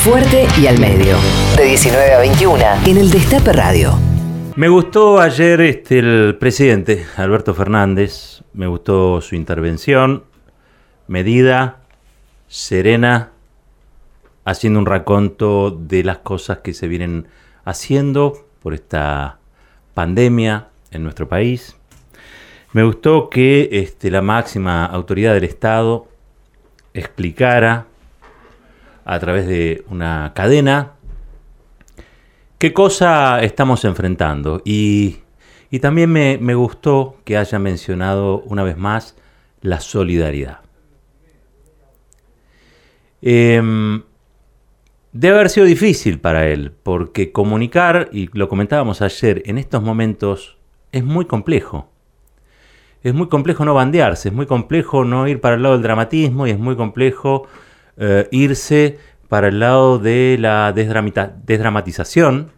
Fuerte y al medio. De 19 a 21 en el Destape Radio. Me gustó ayer este, el presidente Alberto Fernández, me gustó su intervención, medida, serena, haciendo un raconto de las cosas que se vienen haciendo por esta pandemia en nuestro país. Me gustó que este, la máxima autoridad del Estado explicara a través de una cadena qué cosa estamos enfrentando. Y, también me, gustó que haya mencionado una vez más la solidaridad. Em, debe haber sido difícil para él, porque comunicar, y lo comentábamos ayer, en estos momentos es muy complejo. Es muy complejo no bandearse, es muy complejo no ir para el lado del dramatismo y es muy complejo eh, irse para el lado de la desdramatización,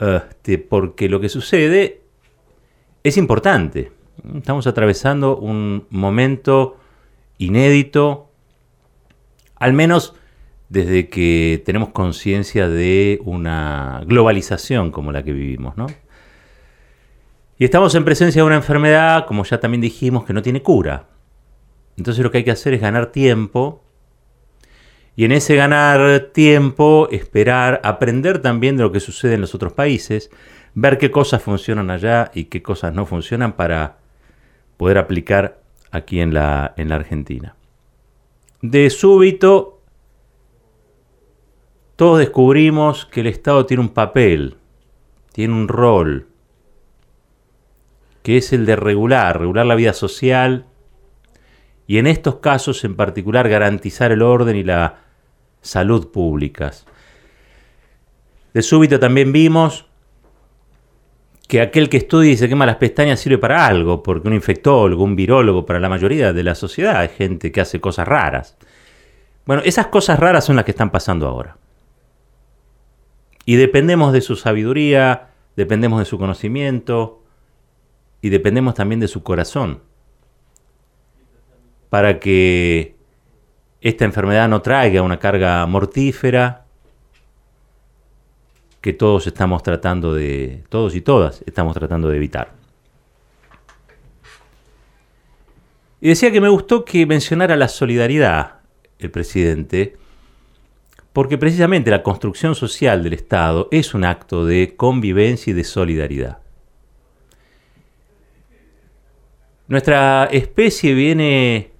este, porque lo que sucede es importante. Estamos atravesando un momento inédito, al menos desde que tenemos conciencia de una globalización como la que vivimos, ¿no? Y estamos en presencia de una enfermedad, como ya también dijimos, que no tiene cura. Entonces lo que hay que hacer es ganar tiempo y en ese ganar tiempo, esperar, aprender también de lo que sucede en los otros países, ver qué cosas funcionan allá y qué cosas no funcionan para poder aplicar aquí en la, en la Argentina. De súbito, todos descubrimos que el Estado tiene un papel, tiene un rol, que es el de regular, regular la vida social y en estos casos en particular garantizar el orden y la salud públicas. De súbito también vimos que aquel que estudia y se quema las pestañas sirve para algo, porque un infectólogo, un virólogo, para la mayoría de la sociedad hay gente que hace cosas raras. Bueno, esas cosas raras son las que están pasando ahora. Y dependemos de su sabiduría, dependemos de su conocimiento, y dependemos también de su corazón para que esta enfermedad no traiga una carga mortífera que todos estamos tratando de, todos y todas estamos tratando de evitar. Y decía que me gustó que mencionara la solidaridad el presidente, porque precisamente la construcción social del Estado es un acto de convivencia y de solidaridad. Nuestra especie viene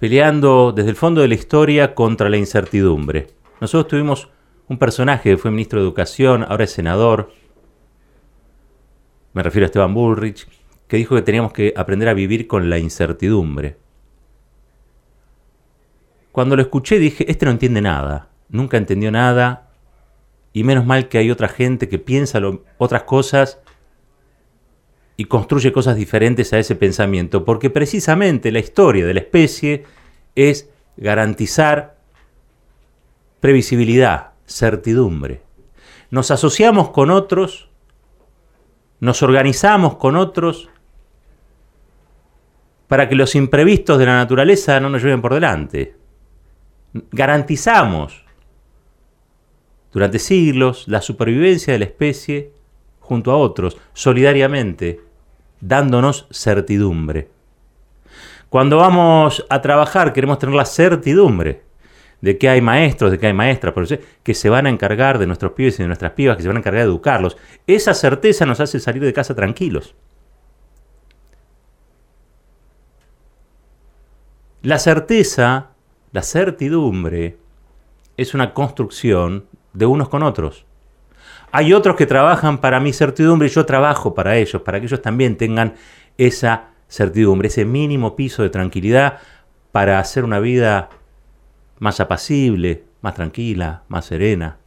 peleando desde el fondo de la historia contra la incertidumbre. Nosotros tuvimos un personaje que fue ministro de Educación, ahora es senador, me refiero a Esteban Bullrich, que dijo que teníamos que aprender a vivir con la incertidumbre. Cuando lo escuché dije, este no entiende nada, nunca entendió nada, y menos mal que hay otra gente que piensa otras cosas y construye cosas diferentes a ese pensamiento, porque precisamente la historia de la especie es garantizar previsibilidad, certidumbre. Nos asociamos con otros, nos organizamos con otros para que los imprevistos de la naturaleza no nos lleven por delante. Garantizamos durante siglos la supervivencia de la especie junto a otros, solidariamente, dándonos certidumbre. Cuando vamos a trabajar queremos tener la certidumbre de que hay maestros, de que hay maestras, que se van a encargar de nuestros pibes y de nuestras pibas, que se van a encargar de educarlos. Esa certeza nos hace salir de casa tranquilos. La certeza, la certidumbre, es una construcción de unos con otros. Hay otros que trabajan para mi certidumbre y yo trabajo para ellos, para que ellos también tengan esa certidumbre, ese mínimo piso de tranquilidad para hacer una vida más apacible, más tranquila, más serena.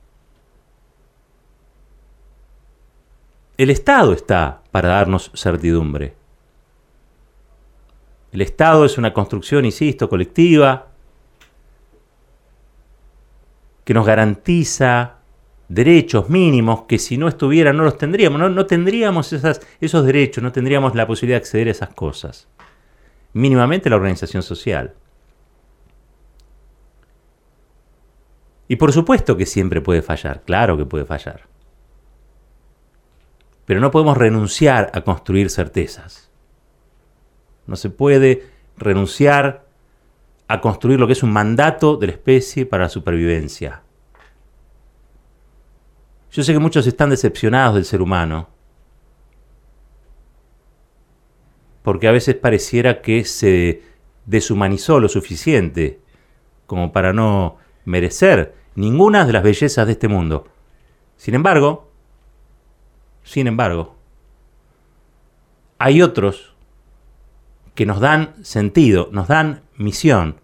El Estado está para darnos certidumbre. El Estado es una construcción, insisto, colectiva, que nos garantiza derechos mínimos que si no estuvieran no los tendríamos, no, tendríamos esas, esos derechos, no tendríamos la posibilidad de acceder a esas cosas. Mínimamente la organización social. Y por supuesto que siempre puede fallar, claro que puede fallar. Pero no podemos renunciar a construir certezas. No se puede renunciar a construir lo que es un mandato de la especie para la supervivencia. Yo sé que muchos están decepcionados del ser humano, porque a veces pareciera que se deshumanizó lo suficiente como para no merecer ninguna de las bellezas de este mundo. Sin embargo, sin embargo, hay otros que nos dan sentido, nos dan misión.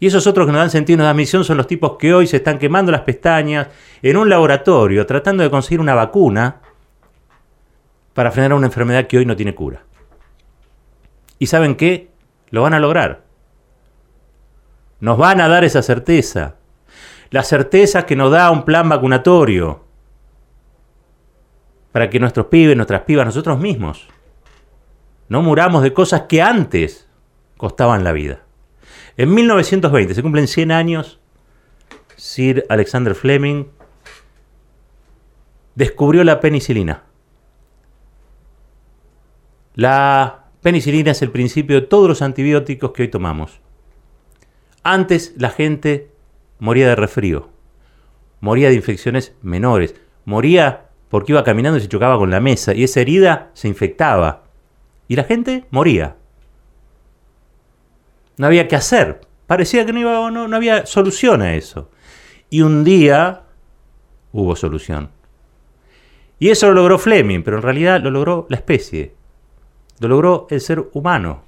Y esos otros que nos dan sentido y nos misión son los tipos que hoy se están quemando las pestañas en un laboratorio tratando de conseguir una vacuna para frenar una enfermedad que hoy no tiene cura. ¿Y saben qué? Lo van a lograr. Nos van a dar esa certeza. La certeza que nos da un plan vacunatorio. Para que nuestros pibes, nuestras pibas, nosotros mismos, no muramos de cosas que antes costaban la vida. En 1920 se cumplen 100 años. Sir Alexander Fleming descubrió la penicilina. La Penicilina es el principio de todos los antibióticos que hoy tomamos. Antes la gente moría de resfrío, moría de infecciones menores, moría porque iba caminando y se chocaba con la mesa y esa herida se infectaba. Y la gente moría. No había qué hacer. Parecía que no, no, no había solución a eso. Y un día hubo solución. Y eso lo logró Fleming, pero en realidad lo logró la especie lo logró el ser humano.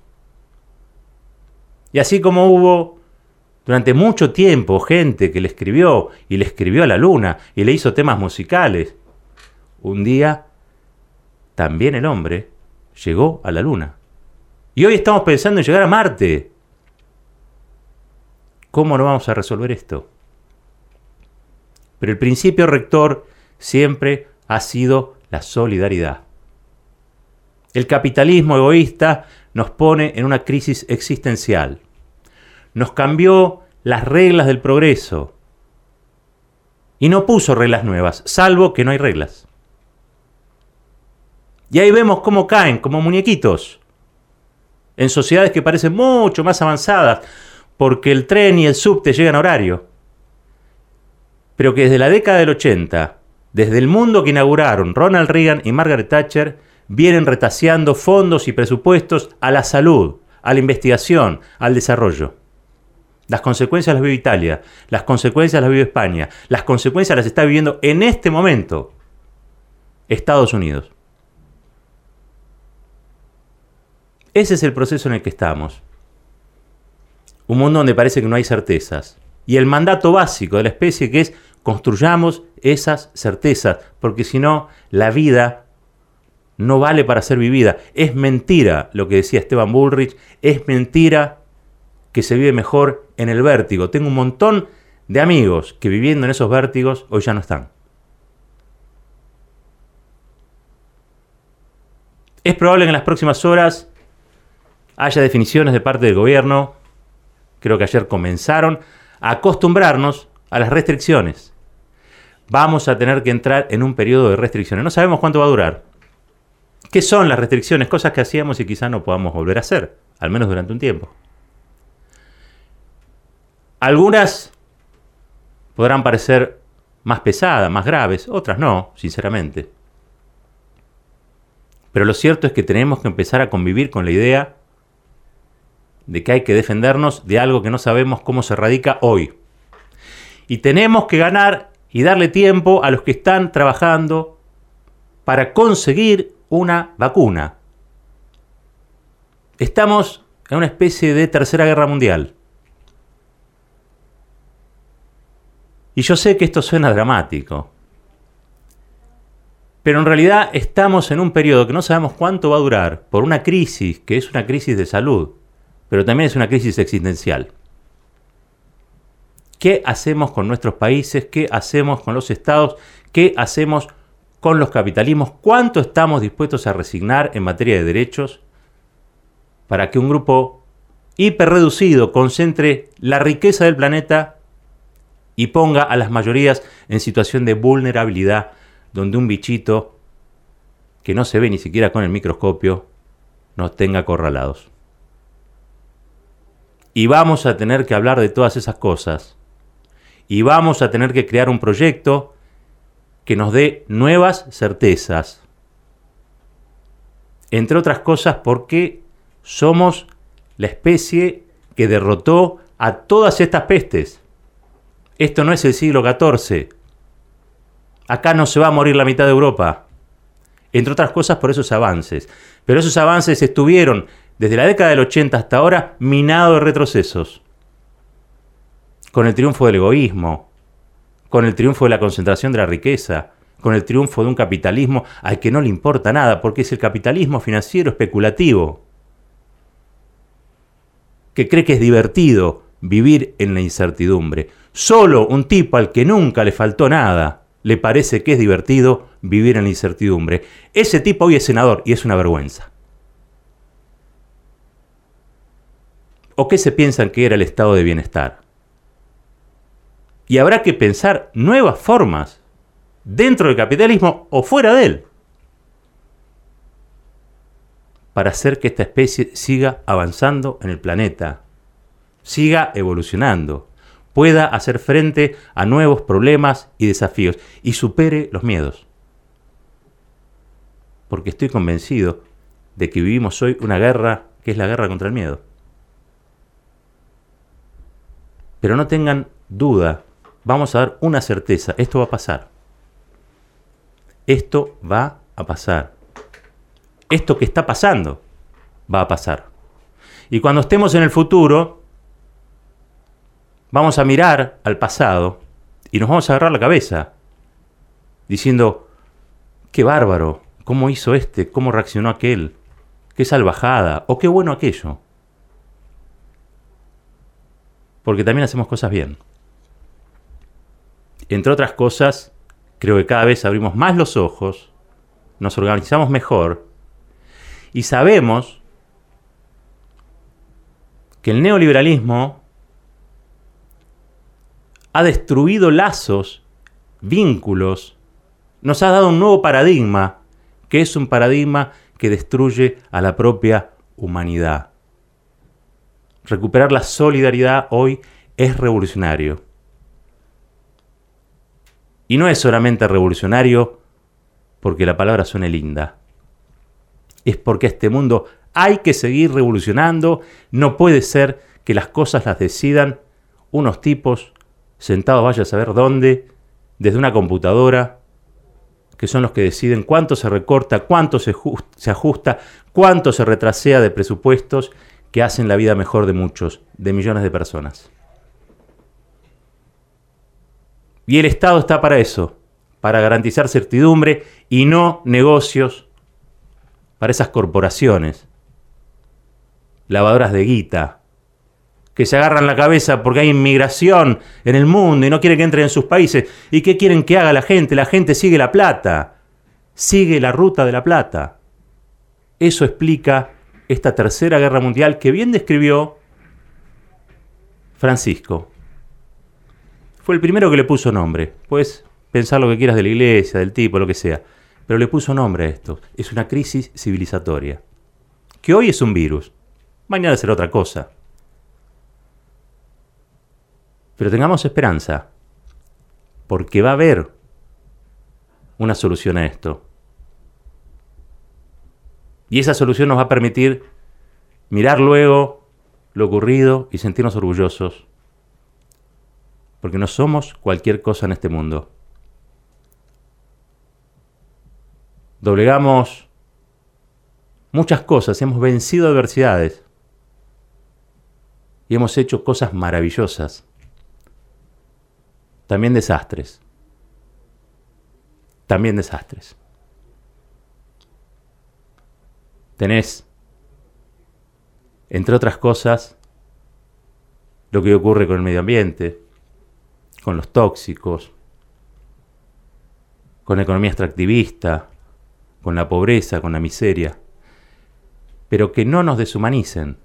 Y así como hubo durante mucho tiempo gente que le escribió y le escribió a la luna y le hizo temas musicales, un día también el hombre llegó a la luna. Y hoy estamos pensando en llegar a Marte. ¿Cómo no vamos a resolver esto? Pero el principio rector siempre ha sido la solidaridad. El capitalismo egoísta nos pone en una crisis existencial. Nos cambió las reglas del progreso y no puso reglas nuevas, salvo que no hay reglas. Y ahí vemos cómo caen como muñequitos en sociedades que parecen mucho más avanzadas porque el tren y el subte llegan a horario. Pero que desde la década del 80, desde el mundo que inauguraron Ronald Reagan y Margaret Thatcher, vienen retaseando fondos y presupuestos a la salud, a la investigación, al desarrollo. Las consecuencias las vive Italia, las consecuencias las vive España, las consecuencias las está viviendo en este momento Estados Unidos. Ese es el proceso en el que estamos. Un mundo donde parece que no hay certezas. Y el mandato básico de la especie que es construyamos esas certezas, porque si no, la vida no vale para ser vivida. Es mentira lo que decía Esteban Bullrich, es mentira que se vive mejor en el vértigo. Tengo un montón de amigos que viviendo en esos vértigos hoy ya no están. Es probable que en las próximas horas haya definiciones de parte del gobierno, creo que ayer comenzaron, a acostumbrarnos a las restricciones. Vamos a tener que entrar en un periodo de restricciones. No sabemos cuánto va a durar. ¿Qué son las restricciones? Cosas que hacíamos y quizá no podamos volver a hacer, al menos durante un tiempo. Algunas podrán parecer más pesadas, más graves, otras no, sinceramente. Pero lo cierto es que tenemos que empezar a convivir con la idea de que hay que defendernos de algo que no sabemos cómo se radica hoy. Y tenemos que ganar y darle tiempo a los que están trabajando para conseguir una vacuna. Estamos en una especie de tercera guerra mundial. Y yo sé que esto suena dramático. Pero en realidad estamos en un periodo que no sabemos cuánto va a durar por una crisis que es una crisis de salud, pero también es una crisis existencial. ¿Qué hacemos con nuestros países? ¿Qué hacemos con los estados? ¿Qué hacemos con los capitalismos, cuánto estamos dispuestos a resignar en materia de derechos para que un grupo hiperreducido concentre la riqueza del planeta y ponga a las mayorías en situación de vulnerabilidad, donde un bichito que no se ve ni siquiera con el microscopio nos tenga acorralados. Y vamos a tener que hablar de todas esas cosas. Y vamos a tener que crear un proyecto que nos dé nuevas certezas. Entre otras cosas porque somos la especie que derrotó a todas estas pestes. Esto no es el siglo XIV. Acá no se va a morir la mitad de Europa. Entre otras cosas por esos avances. Pero esos avances estuvieron desde la década del 80 hasta ahora minados de retrocesos. Con el triunfo del egoísmo, con el triunfo de la concentración de la riqueza, con el triunfo de un capitalismo al que no le importa nada, porque es el capitalismo financiero especulativo, que cree que es divertido vivir en la incertidumbre. Solo un tipo al que nunca le faltó nada le parece que es divertido vivir en la incertidumbre. Ese tipo hoy es senador y es una vergüenza. ¿O qué se piensan que era el estado de bienestar? Y habrá que pensar nuevas formas dentro del capitalismo o fuera de él para hacer que esta especie siga avanzando en el planeta, siga evolucionando, pueda hacer frente a nuevos problemas y desafíos y supere los miedos. Porque estoy convencido de que vivimos hoy una guerra que es la guerra contra el miedo. Pero no tengan duda, vamos a dar una certeza, esto va a pasar. Esto va a pasar. Esto que está pasando va a pasar. Y cuando estemos en el futuro, vamos a mirar al pasado y nos vamos a agarrar la cabeza, diciendo, qué bárbaro, cómo hizo este, cómo reaccionó aquel, qué salvajada, o qué bueno aquello. Porque también hacemos cosas bien. Entre otras cosas, creo que cada vez abrimos más los ojos, nos organizamos mejor y sabemos que el neoliberalismo ha destruido lazos, vínculos, nos ha dado un nuevo paradigma, que es un paradigma que destruye a la propia humanidad. Recuperar la solidaridad hoy es revolucionario. Y no es solamente revolucionario porque la palabra suene linda. Es porque este mundo hay que seguir revolucionando. No puede ser que las cosas las decidan unos tipos sentados vaya a saber dónde, desde una computadora, que son los que deciden cuánto se recorta, cuánto se, ajusta, cuánto se retrasea de presupuestos que hacen la vida mejor de muchos, de millones de personas. Y el Estado está para eso, para garantizar certidumbre y no negocios para esas corporaciones, lavadoras de guita, que se agarran la cabeza porque hay inmigración en el mundo y no quieren que entren en sus países. ¿Y qué quieren que haga la gente? La gente sigue la plata, sigue la ruta de la plata. Eso explica esta tercera guerra mundial que bien describió Francisco. Fue el primero que le puso nombre. Puedes pensar lo que quieras de la iglesia, del tipo, lo que sea. Pero le puso nombre a esto. Es una crisis civilizatoria. Que hoy es un virus. Mañana será otra cosa. Pero tengamos esperanza. Porque va a haber una solución a esto. Y esa solución nos va a permitir mirar luego lo ocurrido y sentirnos orgullosos. Porque no somos cualquier cosa en este mundo. Doblegamos muchas cosas, hemos vencido adversidades y hemos hecho cosas maravillosas. También desastres. También desastres. Tenés, entre otras cosas, lo que ocurre con el medio ambiente, con los tóxicos, con la economía extractivista, con la pobreza, con la miseria, pero que no nos deshumanicen,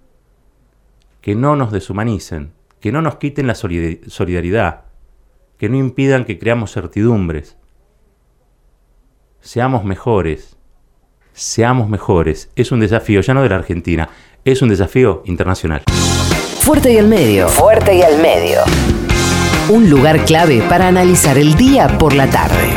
que no nos deshumanicen, que no nos quiten la solidaridad, que no impidan que creamos certidumbres. Seamos mejores, seamos mejores. Es un desafío ya no de la Argentina, es un desafío internacional. Fuerte y al medio. Fuerte y al medio. Un lugar clave para analizar el día por la tarde.